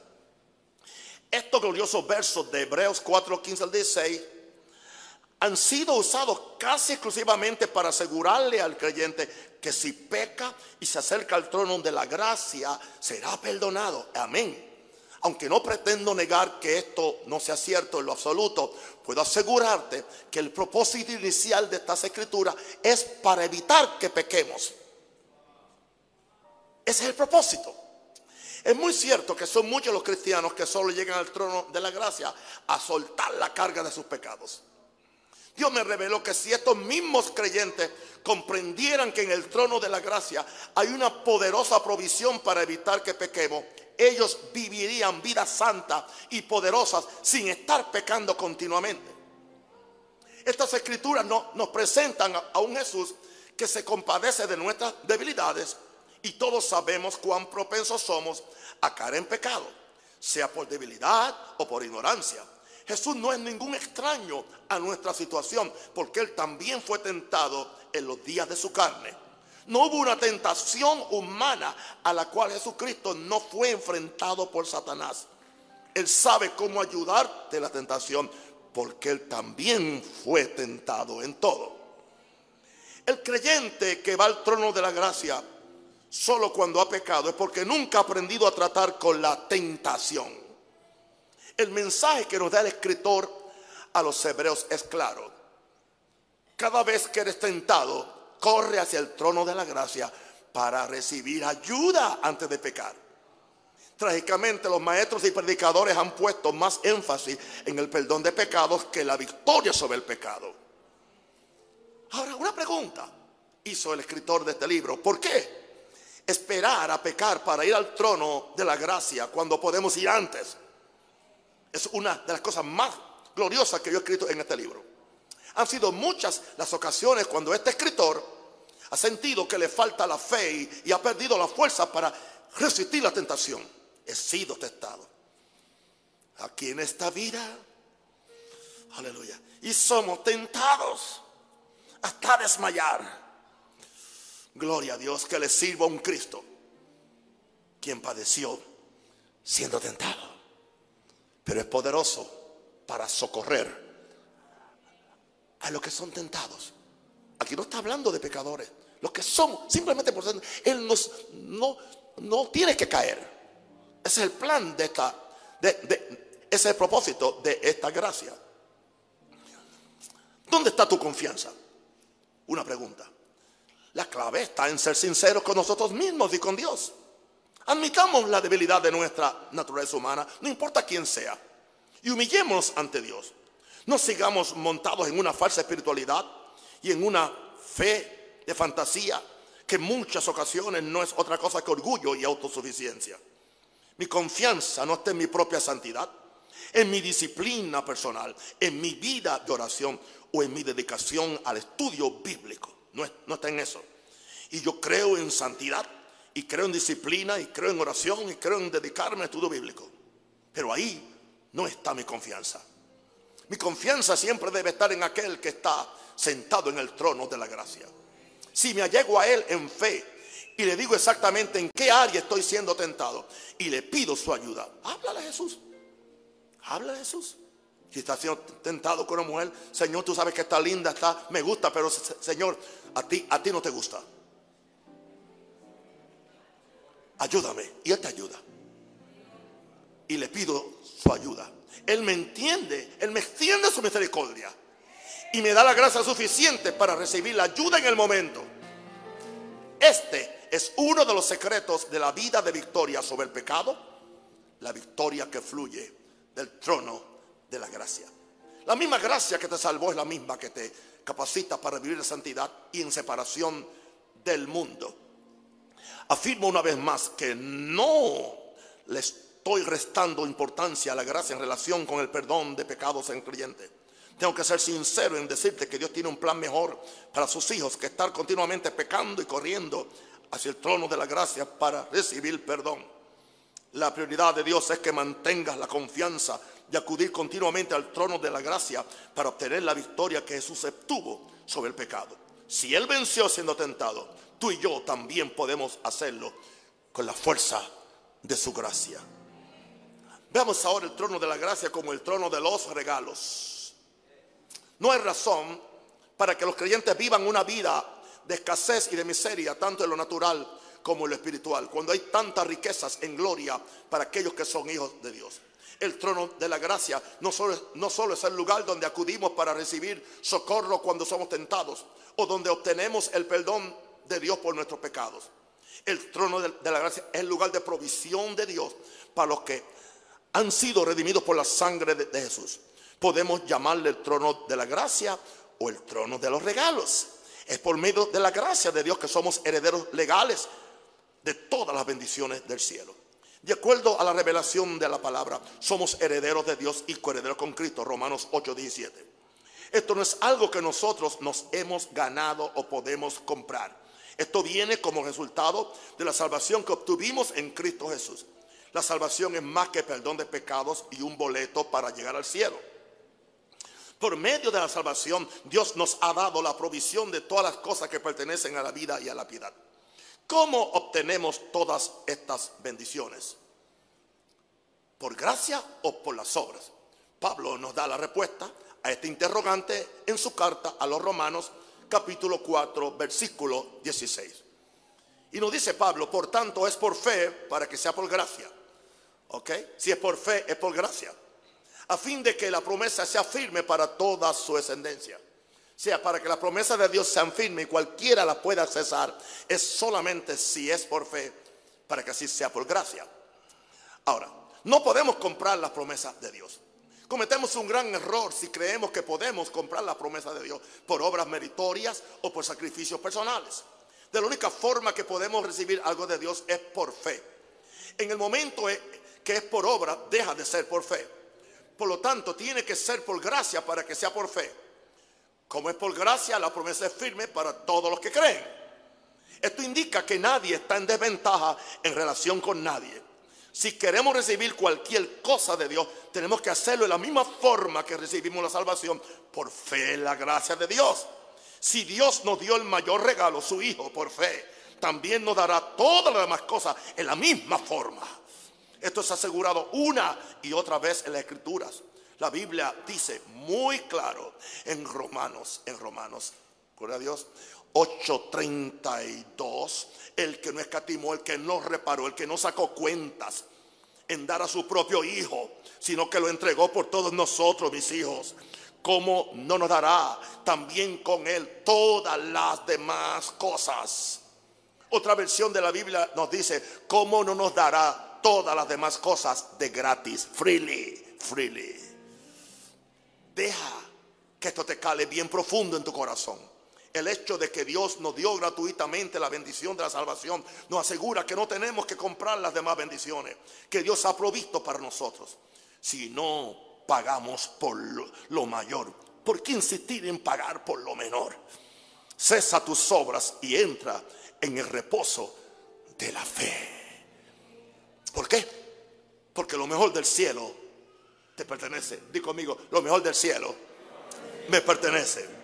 Estos gloriosos versos de Hebreos 4, 15 al 16 han sido usados casi exclusivamente para asegurarle al creyente que si peca y se acerca al trono de la gracia, será perdonado. Amén. Aunque no pretendo negar que esto no sea cierto en lo absoluto, puedo asegurarte que el propósito inicial de estas escrituras es para evitar que pequemos. Ese es el propósito. Es muy cierto que son muchos los cristianos que solo llegan al trono de la gracia a soltar la carga de sus pecados. Dios me reveló que si estos mismos creyentes comprendieran que en el trono de la gracia hay una poderosa provisión para evitar que pequemos, ellos vivirían vidas santas y poderosas sin estar pecando continuamente. Estas escrituras nos presentan a un Jesús que se compadece de nuestras debilidades y todos sabemos cuán propensos somos a caer en pecado, sea por debilidad o por ignorancia. Jesús no es ningún extraño a nuestra situación, porque Él también fue tentado en los días de su carne. No hubo una tentación humana a la cual Jesucristo no fue enfrentado por Satanás. Él sabe cómo ayudarte en la tentación, porque Él también fue tentado en todo. El creyente que va al trono de la gracia solo cuando ha pecado es porque nunca ha aprendido a tratar con la tentación. El mensaje que nos da el escritor a los hebreos es claro. Cada vez que eres tentado, corre hacia el trono de la gracia para recibir ayuda antes de pecar. Trágicamente los maestros y predicadores han puesto más énfasis en el perdón de pecados que la victoria sobre el pecado. Ahora, una pregunta hizo el escritor de este libro. ¿Por qué esperar a pecar para ir al trono de la gracia cuando podemos ir antes? Es una de las cosas más gloriosas que yo he escrito en este libro. Han sido muchas las ocasiones cuando este escritor ha sentido que le falta la fe y, ha perdido la fuerza para resistir la tentación. He sido testado. Aquí en esta vida, aleluya, y somos tentados hasta desmayar. Gloria a Dios que le sirva un Cristo, quien padeció siendo tentado pero es poderoso para socorrer a los que son tentados. Aquí no está hablando de pecadores, los que somos, simplemente por ser, Él nos, no, no tiene que caer. Ese es el plan de esta, de, ese es el propósito de esta gracia. ¿Dónde está tu confianza? Una pregunta. La clave está en ser sinceros con nosotros mismos y con Dios. Admitamos la debilidad de nuestra naturaleza humana, no importa quién sea, y humillémonos ante Dios. No sigamos montados en una falsa espiritualidad y en una fe de fantasía que en muchas ocasiones no es otra cosa que orgullo y autosuficiencia. Mi confianza no está en mi propia santidad, en mi disciplina personal, en mi vida de oración o en mi dedicación al estudio bíblico. No, no está en eso. Y yo creo en santidad y creo en disciplina y creo en oración y creo en dedicarme al estudio bíblico. Pero ahí no está mi confianza. Mi confianza siempre debe estar en aquel que está sentado en el trono de la gracia. Si me allego a Él en fe y le digo exactamente en qué área estoy siendo tentado y le pido su ayuda, háblale a Jesús. Háblale a Jesús. Si estás siendo tentado con una mujer, Señor, tú sabes que está linda, está, me gusta, pero Señor, a ti, a ti no te gusta. Ayúdame. Y Él te ayuda. Y le pido su ayuda. Él me entiende, Él me extiende su misericordia y me da la gracia suficiente para recibir la ayuda en el momento. Este es uno de los secretos de la vida de victoria sobre el pecado, la victoria que fluye del trono de la gracia. La misma gracia que te salvó es la misma que te capacita para vivir en santidad y en separación del mundo. Afirmo una vez más que no les estoy restando importancia a la gracia en relación con el perdón de pecados en creyente. Tengo que ser sincero en decirte que Dios tiene un plan mejor para sus hijos que estar continuamente pecando y corriendo hacia el trono de la gracia para recibir perdón. La prioridad de Dios es que mantengas la confianza de acudir continuamente al trono de la gracia para obtener la victoria que Jesús obtuvo sobre el pecado. Si Él venció siendo tentado, tú y yo también podemos hacerlo con la fuerza de su gracia. Veamos ahora el trono de la gracia como el trono de los regalos. No hay razón para que los creyentes vivan una vida de escasez y de miseria, tanto en lo natural como en lo espiritual, cuando hay tantas riquezas en gloria para aquellos que son hijos de Dios. El trono de la gracia no solo, no solo es el lugar donde acudimos para recibir socorro cuando somos tentados o donde obtenemos el perdón de Dios por nuestros pecados. El trono de, la gracia es el lugar de provisión de Dios para los que han sido redimidos por la sangre de, Jesús. Podemos llamarle el trono de la gracia o el trono de los regalos. Es por medio de la gracia de Dios que somos herederos legales de todas las bendiciones del cielo. De acuerdo a la revelación de la palabra, somos herederos de Dios y coherederos con Cristo, Romanos 8:17. Esto no es algo que nosotros nos hemos ganado o podemos comprar. Esto viene como resultado de la salvación que obtuvimos en Cristo Jesús. La salvación es más que perdón de pecados y un boleto para llegar al cielo. Por medio de la salvación, Dios nos ha dado la provisión de todas las cosas que pertenecen a la vida y a la piedad. ¿Cómo obtenemos todas estas bendiciones? ¿Por gracia o por las obras? Pablo nos da la respuesta a este interrogante en su carta a los Romanos capítulo 4 versículo 16. Y nos dice Pablo, por tanto es por fe para que sea por gracia. ¿Ok? Si es por fe, es por gracia. A fin de que la promesa sea firme para toda su descendencia. O sea, para que la promesa de Dios sea firme y cualquiera la pueda cesar, es solamente si es por fe, para que así sea por gracia. Ahora, no podemos comprar las promesas de Dios. Cometemos un gran error si creemos que podemos comprar la promesa de Dios por obras meritorias o por sacrificios personales. De la única forma que podemos recibir algo de Dios es por fe. En el momento que es por obra, deja de ser por fe. Por lo tanto, tiene que ser por gracia para que sea por fe. Como es por gracia, la promesa es firme para todos los que creen. Esto indica que nadie está en desventaja en relación con nadie. Si queremos recibir cualquier cosa de Dios, tenemos que hacerlo de la misma forma que recibimos la salvación, por fe en la gracia de Dios. Si Dios nos dio el mayor regalo, su Hijo, por fe, también nos dará todas las demás cosas en la misma forma. Esto es asegurado una y otra vez en las escrituras. La Biblia dice muy claro en Romanos, en Romanos, gloria a Dios, 8:32, el que no escatimó, el que no reparó, el que no sacó cuentas en dar a su propio hijo, sino que lo entregó por todos nosotros, mis hijos. ¿Cómo no nos dará también con él todas las demás cosas? Otra versión de la Biblia nos dice, ¿cómo no nos dará todas las demás cosas de gratis, freely, freely. Deja que esto te cale bien profundo en tu corazón. El hecho de que Dios nos dio gratuitamente la bendición de la salvación nos asegura que no tenemos que comprar las demás bendiciones que Dios ha provisto para nosotros. Si no pagamos por lo, mayor, ¿por qué insistir en pagar por lo menor? Cesa tus obras y entra en el reposo de la fe. ¿Por qué? Porque lo mejor del cielo te pertenece. Di conmigo, lo mejor del cielo me pertenece.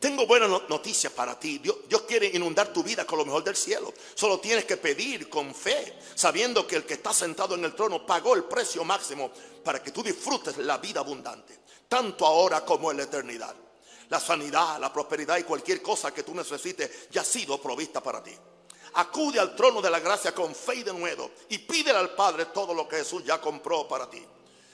Tengo buenas noticias para ti. Dios, quiere inundar tu vida con lo mejor del cielo. Solo tienes que pedir con fe, sabiendo que el que está sentado en el trono pagó el precio máximo para que tú disfrutes la vida abundante, tanto ahora como en la eternidad. La sanidad, la prosperidad y cualquier cosa que tú necesites ya ha sido provista para ti acude al trono de la gracia con fe y de nuevo y pídele al Padre todo lo que Jesús ya compró para ti.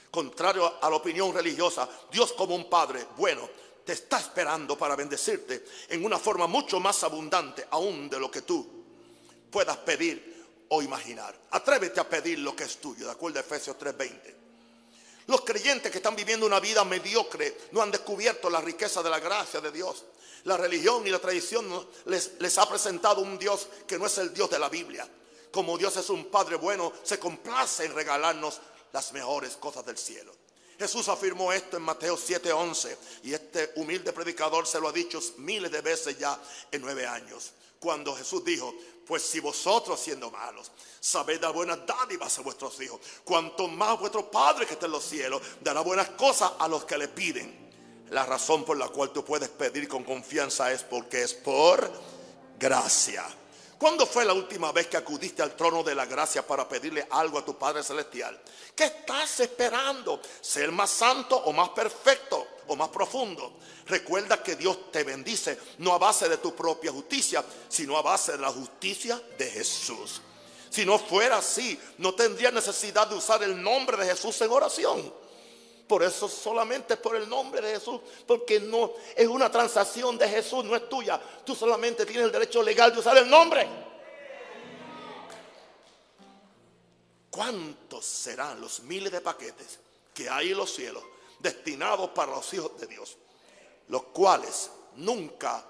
Contrario a la opinión religiosa, Dios como un Padre bueno te está esperando para bendecirte en una forma mucho más abundante aún de lo que tú puedas pedir o imaginar. Atrévete a pedir lo que es tuyo, de acuerdo a Efesios 3:20. Los creyentes que están viviendo una vida mediocre no han descubierto la riqueza de la gracia de Dios. La religión y la tradición les, les ha presentado un Dios que no es el Dios de la Biblia. Como Dios es un Padre bueno, se complace en regalarnos las mejores cosas del cielo. Jesús afirmó esto en Mateo 7:11 y este humilde predicador se lo ha dicho miles de veces ya en nueve años. Cuando Jesús dijo, pues si vosotros siendo malos sabéis dar buenas dádivas a vuestros hijos, cuanto más vuestro Padre que está en los cielos dará buenas cosas a los que le piden. La razón por la cual tú puedes pedir con confianza es porque es por gracia. ¿Cuándo fue la última vez que acudiste al trono de la gracia para pedirle algo a tu Padre Celestial? ¿Qué estás esperando? ¿Ser más santo o más perfecto o más profundo? Recuerda que Dios te bendice no a base de tu propia justicia, sino a base de la justicia de Jesús. Si no fuera así, no tendría necesidad de usar el nombre de Jesús en oración. Por eso solamente por el nombre de Jesús, porque no es una transacción de Jesús, no es tuya. Tú solamente tienes el derecho legal de usar el nombre. ¿Cuántos serán los miles de paquetes que hay en los cielos destinados para los hijos de Dios? Los cuales nunca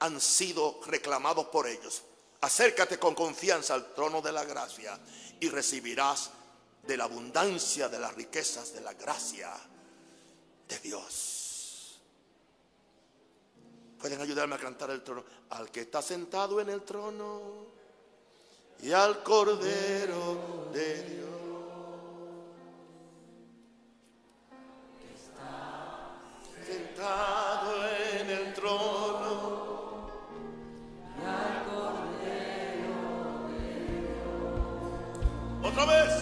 han sido reclamados por ellos. Acércate con confianza al trono de la gracia y recibirás de la abundancia de las riquezas de la gracia de Dios. Pueden ayudarme a cantar el trono. Al que está sentado en el trono y al Cordero de Dios. Sentado en el trono y al Cordero de Dios. Otra vez.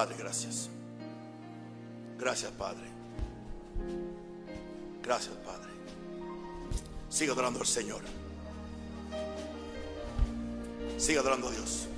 Padre, gracias. Gracias, Padre. Gracias, Padre. Sigue adorando al Señor. Sigue adorando a Dios.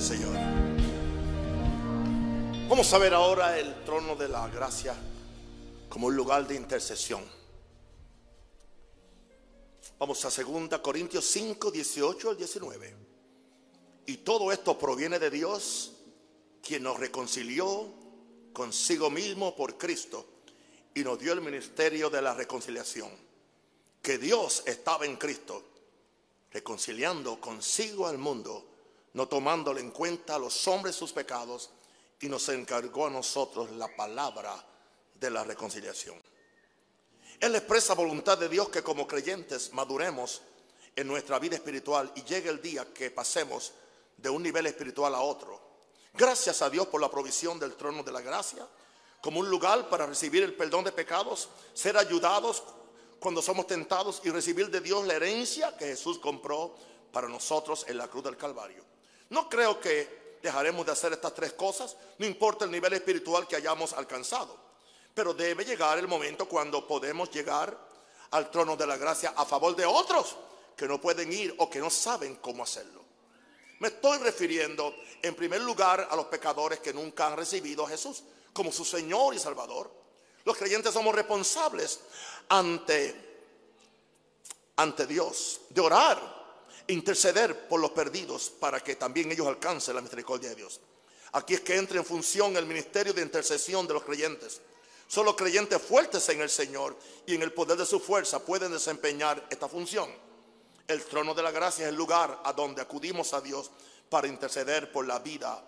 Señor. Vamos a ver ahora el trono de la gracia como un lugar de intercesión. Vamos a 2 Corintios 5, 18 al 19. Y todo esto proviene de Dios, quien nos reconcilió consigo mismo por Cristo y nos dio el ministerio de la reconciliación. Que Dios estaba en Cristo, reconciliando consigo al mundo no tomándole en cuenta a los hombres sus pecados, y nos encargó a nosotros la palabra de la reconciliación. Él expresa voluntad de Dios que como creyentes maduremos en nuestra vida espiritual y llegue el día que pasemos de un nivel espiritual a otro. Gracias a Dios por la provisión del trono de la gracia, como un lugar para recibir el perdón de pecados, ser ayudados cuando somos tentados y recibir de Dios la herencia que Jesús compró para nosotros en la cruz del Calvario. No creo que dejaremos de hacer estas tres cosas, no importa el nivel espiritual que hayamos alcanzado. Pero debe llegar el momento cuando podemos llegar al trono de la gracia a favor de otros que no pueden ir o que no saben cómo hacerlo. Me estoy refiriendo en primer lugar a los pecadores que nunca han recibido a Jesús como su Señor y Salvador. Los creyentes somos responsables ante, ante Dios de orar interceder por los perdidos para que también ellos alcancen la misericordia de Dios. Aquí es que entra en función el ministerio de intercesión de los creyentes. Solo creyentes fuertes en el Señor y en el poder de su fuerza pueden desempeñar esta función. El trono de la gracia es el lugar a donde acudimos a Dios para interceder por la vida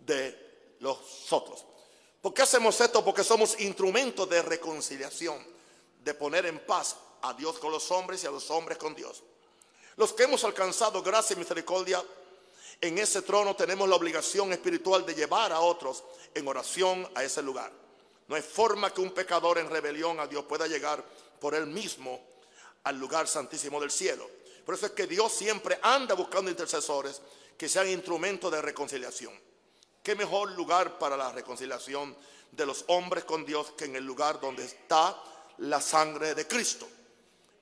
de los otros. ¿Por qué hacemos esto? Porque somos instrumentos de reconciliación, de poner en paz a Dios con los hombres y a los hombres con Dios. Los que hemos alcanzado gracia y misericordia en ese trono tenemos la obligación espiritual de llevar a otros en oración a ese lugar. No hay forma que un pecador en rebelión a Dios pueda llegar por él mismo al lugar santísimo del cielo. Por eso es que Dios siempre anda buscando intercesores que sean instrumentos de reconciliación. ¿Qué mejor lugar para la reconciliación de los hombres con Dios que en el lugar donde está la sangre de Cristo?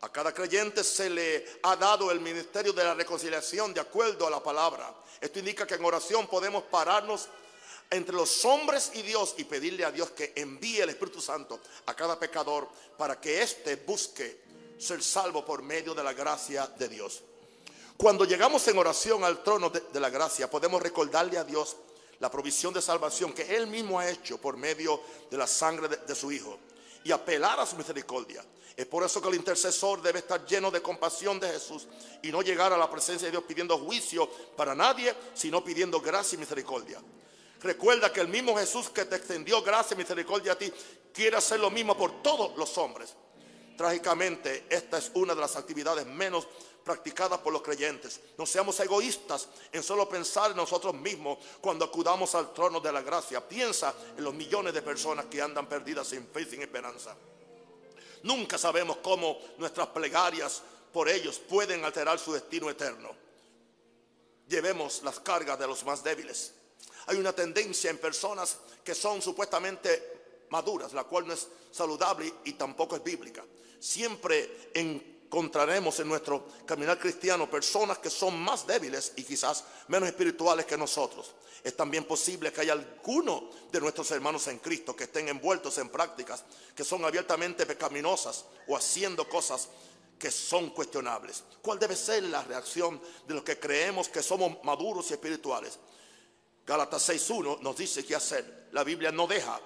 A cada creyente se le ha dado el ministerio de la reconciliación de acuerdo a la palabra. Esto indica que en oración podemos pararnos entre los hombres y Dios y pedirle a Dios que envíe el Espíritu Santo a cada pecador para que éste busque ser salvo por medio de la gracia de Dios. Cuando llegamos en oración al trono de, la gracia, podemos recordarle a Dios la provisión de salvación que Él mismo ha hecho por medio de la sangre de su Hijo y apelar a su misericordia. Es por eso que el intercesor debe estar lleno de compasión de Jesús y no llegar a la presencia de Dios pidiendo juicio para nadie, sino pidiendo gracia y misericordia. Recuerda que el mismo Jesús que te extendió gracia y misericordia a ti quiere hacer lo mismo por todos los hombres. Trágicamente, esta es una de las actividades menos practicadas por los creyentes. No seamos egoístas en solo pensar en nosotros mismos cuando acudamos al trono de la gracia. Piensa en los millones de personas que andan perdidas sin fe sin esperanza. Nunca sabemos cómo nuestras plegarias por ellos pueden alterar su destino eterno. Llevemos las cargas de los más débiles. Hay una tendencia en personas que son supuestamente maduras, la cual no es saludable y tampoco es bíblica. Siempre encontraremos en nuestro caminar cristiano personas que son más débiles y quizás menos espirituales que nosotros es también posible que haya algunos de nuestros hermanos en Cristo que estén envueltos en prácticas que son abiertamente pecaminosas o haciendo cosas que son cuestionables. ¿Cuál debe ser la reacción de los que creemos que somos maduros y espirituales? Gálatas 6.1 nos dice qué hacer. La Biblia no deja,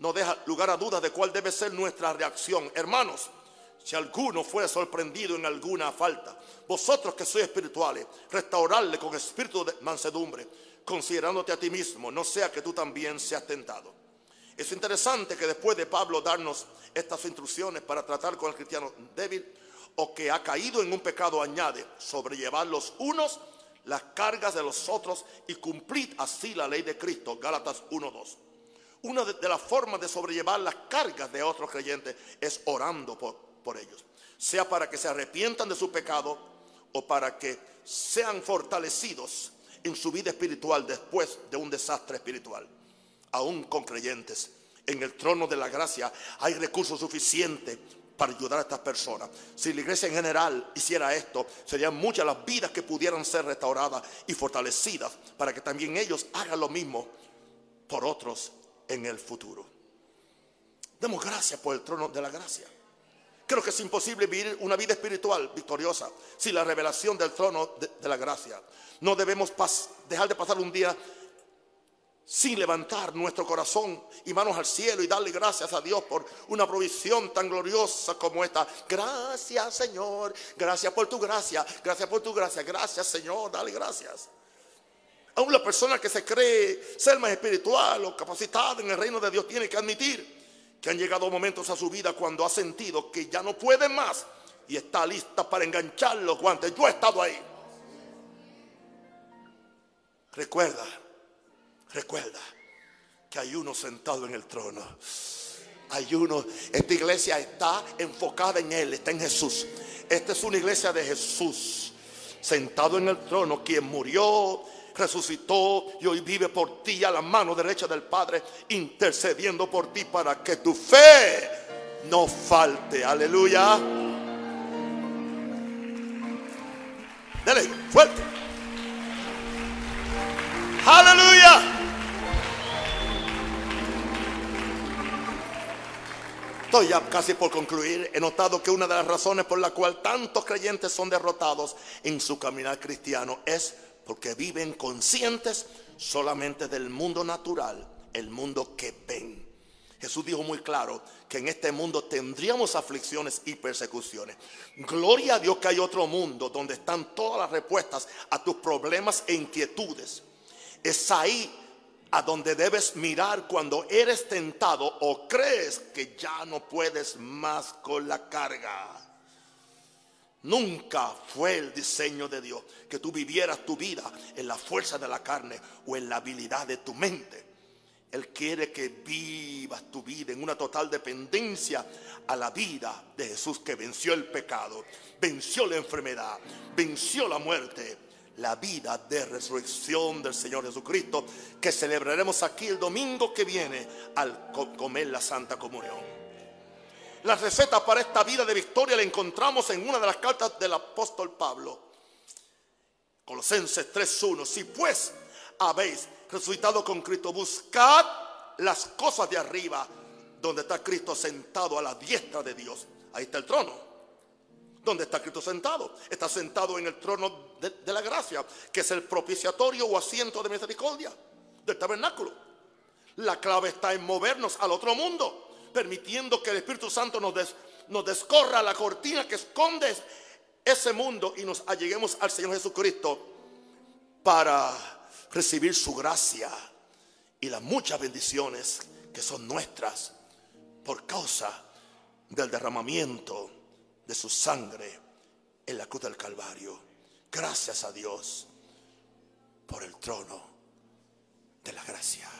no deja lugar a dudas de cuál debe ser nuestra reacción. Hermanos, si alguno fuera sorprendido en alguna falta, vosotros que sois espirituales, restaurarle con espíritu de mansedumbre considerándote a ti mismo, no sea que tú también seas tentado. Es interesante que después de Pablo darnos estas instrucciones para tratar con el cristiano débil o que ha caído en un pecado, añade, sobrellevar los unos las cargas de los otros y cumplid así la ley de Cristo. Gálatas 1.2. Una de, las formas de sobrellevar las cargas de otros creyentes es orando por, por ellos. Sea para que se arrepientan de su pecado o para que sean fortalecidos en su vida espiritual después de un desastre espiritual. Aún con creyentes, en el trono de la gracia hay recursos suficientes para ayudar a estas personas. Si la iglesia en general hiciera esto, serían muchas las vidas que pudieran ser restauradas y fortalecidas para que también ellos hagan lo mismo por otros en el futuro. Demos gracias por el trono de la gracia. Creo que es imposible vivir una vida espiritual victoriosa sin la revelación del trono de, la gracia. No debemos dejar de pasar un día sin levantar nuestro corazón y manos al cielo y darle gracias a Dios por una provisión tan gloriosa como esta. Gracias Señor, gracias por tu gracia, gracias por tu gracia, gracias Señor, dale gracias. Aún la persona que se cree ser más espiritual o capacitada en el reino de Dios tiene que admitir que han llegado momentos a su vida cuando ha sentido que ya no puede más y está lista para enganchar los guantes. Yo he estado ahí. Recuerda Recuerda que hay uno sentado en el trono. Hay uno, esta iglesia está enfocada en Él, está en Jesús. Esta es una iglesia de Jesús, sentado en el trono, quien murió, resucitó y hoy vive por ti a la mano derecha del Padre, intercediendo por ti para que tu fe no falte. Aleluya. Dale, fuerte. Aleluya. Estoy ya casi por concluir. He notado que una de las razones por la cual tantos creyentes son derrotados en su caminar cristiano es porque viven conscientes solamente del mundo natural, el mundo que ven. Jesús dijo muy claro que en este mundo tendríamos aflicciones y persecuciones. Gloria a Dios que hay otro mundo donde están todas las respuestas a tus problemas e inquietudes. Es ahí a donde debes mirar cuando eres tentado o crees que ya no puedes más con la carga. Nunca fue el diseño de Dios que tú vivieras tu vida en la fuerza de la carne o en la habilidad de tu mente. Él quiere que vivas tu vida en una total dependencia a la vida de Jesús que venció el pecado, venció la enfermedad, venció la muerte la vida de resurrección del Señor Jesucristo que celebraremos aquí el domingo que viene al comer la Santa Comunión. La receta para esta vida de victoria la encontramos en una de las cartas del apóstol Pablo. Colosenses 3.1. Si pues habéis resucitado con Cristo, buscad las cosas de arriba, donde está Cristo sentado a la diestra de Dios. Ahí está el trono. ¿Dónde está Cristo sentado? Está sentado en el trono de, la gracia, que es el propiciatorio o asiento de misericordia del tabernáculo. La clave está en movernos al otro mundo, permitiendo que el Espíritu Santo nos, nos descorra la cortina que esconde ese mundo y nos alleguemos al Señor Jesucristo para recibir su gracia y las muchas bendiciones que son nuestras por causa del derramamiento de su sangre en la cruz del Calvario. Gracias a Dios por el trono de la gracia.